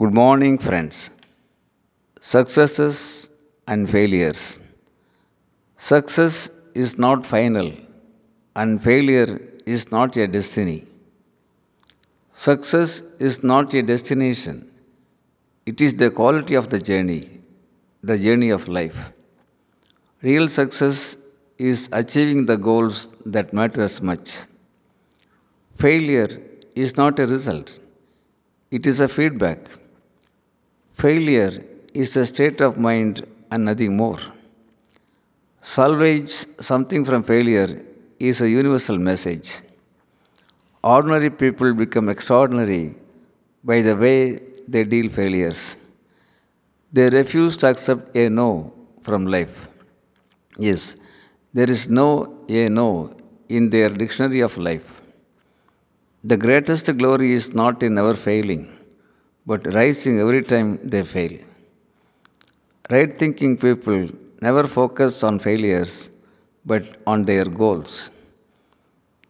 Good morning, friends. Successes and failures. Success is not final, and failure is not a destiny. Success is not a destination, it is the quality of the journey, the journey of life. Real success is achieving the goals that matter as much. Failure is not a result, it is a feedback. Failure is a state of mind and nothing more. Salvage something from failure is a universal message. Ordinary people become extraordinary by the way they deal failures. They refuse to accept a no from life. Yes, there is no a no in their dictionary of life. The greatest glory is not in never failing, but rising every time they fail. Right thinking people never focus on failures, but on their goals.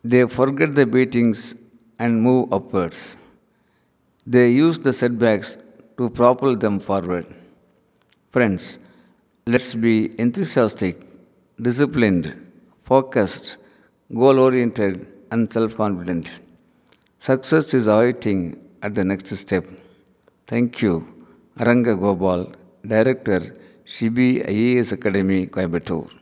They forget the beatings and move upwards. They use the setbacks to propel them forward. Friends, let's be enthusiastic, disciplined, focused, goal oriented, and self confident. Success is awaiting at the next step. Thank you, Aranga Gopal, Director, Shibi IAS Academy, Coimbatore.